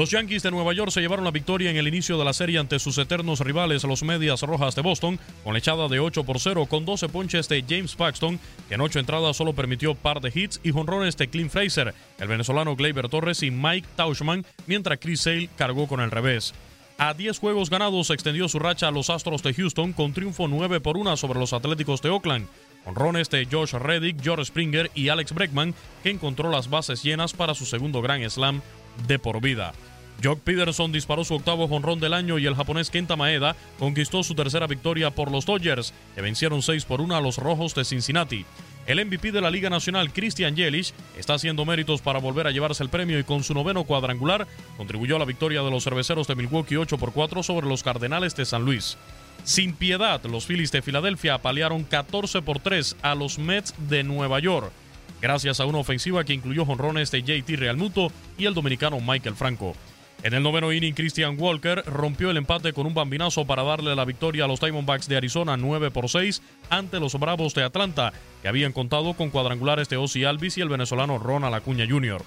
Los Yankees de Nueva York se llevaron la victoria en el inicio de la serie ante sus eternos rivales, los Medias Rojas de Boston, con echada de 8 por 0 con 12 ponches de James Paxton, que en 8 entradas solo permitió par de hits, y jonrones de Clint Fraser, el venezolano Gleyber Torres y Mike Tauchman, mientras Chris Sale cargó con el revés. A 10 juegos ganados extendió su racha a los Astros de Houston con triunfo 9 por 1 sobre los Atléticos de Oakland. Honrones de Josh Reddick, George Springer y Alex Breckman, que encontró las bases llenas para su segundo Grand Slam de por vida. Jock Peterson disparó su octavo jonrón del año y el japonés Kenta Maeda conquistó su tercera victoria por los Dodgers, que vencieron 6 por 1 a los Rojos de Cincinnati. El MVP de la Liga Nacional, Christian Yelich, está haciendo méritos para volver a llevarse el premio y con su noveno cuadrangular contribuyó a la victoria de los cerveceros de Milwaukee 8 por 4 sobre los Cardenales de San Luis. Sin piedad, los Phillies de Filadelfia apalearon 14 por 3 a los Mets de Nueva York, gracias a una ofensiva que incluyó jonrones de JT Realmuto y el dominicano Michael Franco. En el noveno inning, Christian Walker rompió el empate con un bambinazo para darle la victoria a los Diamondbacks de Arizona 9 por 6 ante los Bravos de Atlanta, que habían contado con cuadrangulares de Ozzy Alvis y el venezolano Ronald Acuña Jr.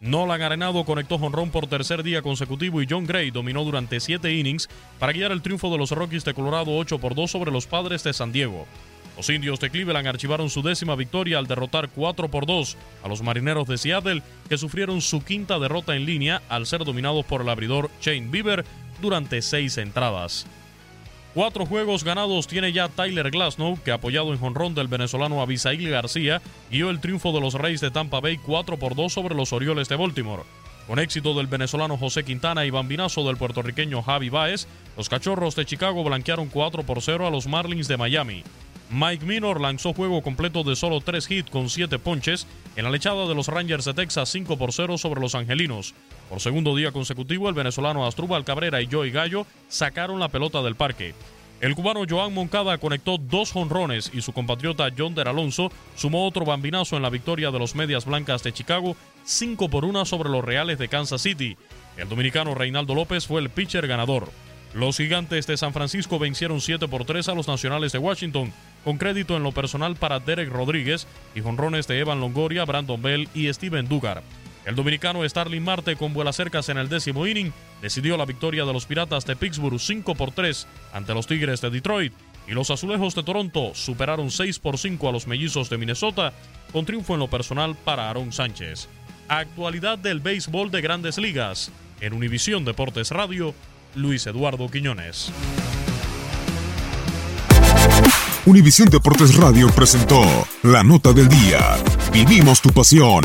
Nolan Arenado conectó jonrón por tercer día consecutivo y John Gray dominó durante siete innings para guiar el triunfo de los Rockies de Colorado 8 por 2 sobre los Padres de San Diego. Los indios de Cleveland archivaron su décima victoria al derrotar 4 por 2 a los marineros de Seattle, que sufrieron su quinta derrota en línea al ser dominados por el abridor Shane Bieber durante seis entradas. Cuatro juegos ganados tiene ya Tyler Glasnow, que apoyado en jonrón del venezolano Abisail García, guió el triunfo de los Reyes de Tampa Bay 4 por 2 sobre los Orioles de Baltimore. Con éxito del venezolano José Quintana y bambinazo del puertorriqueño Javi Baez, los Cachorros de Chicago blanquearon 4 por 0 a los Marlins de Miami. Mike Minor lanzó juego completo de solo 3 hits con 7 ponches en la lechada de los Rangers de Texas 5 por 0 sobre los Angelinos. Por segundo día consecutivo, el venezolano Astrubal Cabrera y Joey Gallo sacaron la pelota del parque. El cubano Joan Moncada conectó dos jonrones y su compatriota John Der Alonso sumó otro bambinazo en la victoria de los Medias Blancas de Chicago 5 por 1 sobre los Reales de Kansas City. El dominicano Reinaldo López fue el pitcher ganador. Los gigantes de San Francisco vencieron 7 por 3 a los nacionales de Washington, con crédito en lo personal para Derek Rodríguez y jonrones de Evan Longoria, Brandon Bell y Steven Dugar. El dominicano Starling Marte, con vuelas cercas en el décimo inning, decidió la victoria de los Piratas de Pittsburgh 5 por 3 ante los Tigres de Detroit. Y los Azulejos de Toronto superaron 6 por 5 a los Mellizos de Minnesota, con triunfo en lo personal para Aaron Sánchez. Actualidad del béisbol de grandes ligas. En Univisión Deportes Radio, Luis Eduardo Quiñones. Univisión Deportes Radio presentó La Nota del Día. Vivimos tu pasión.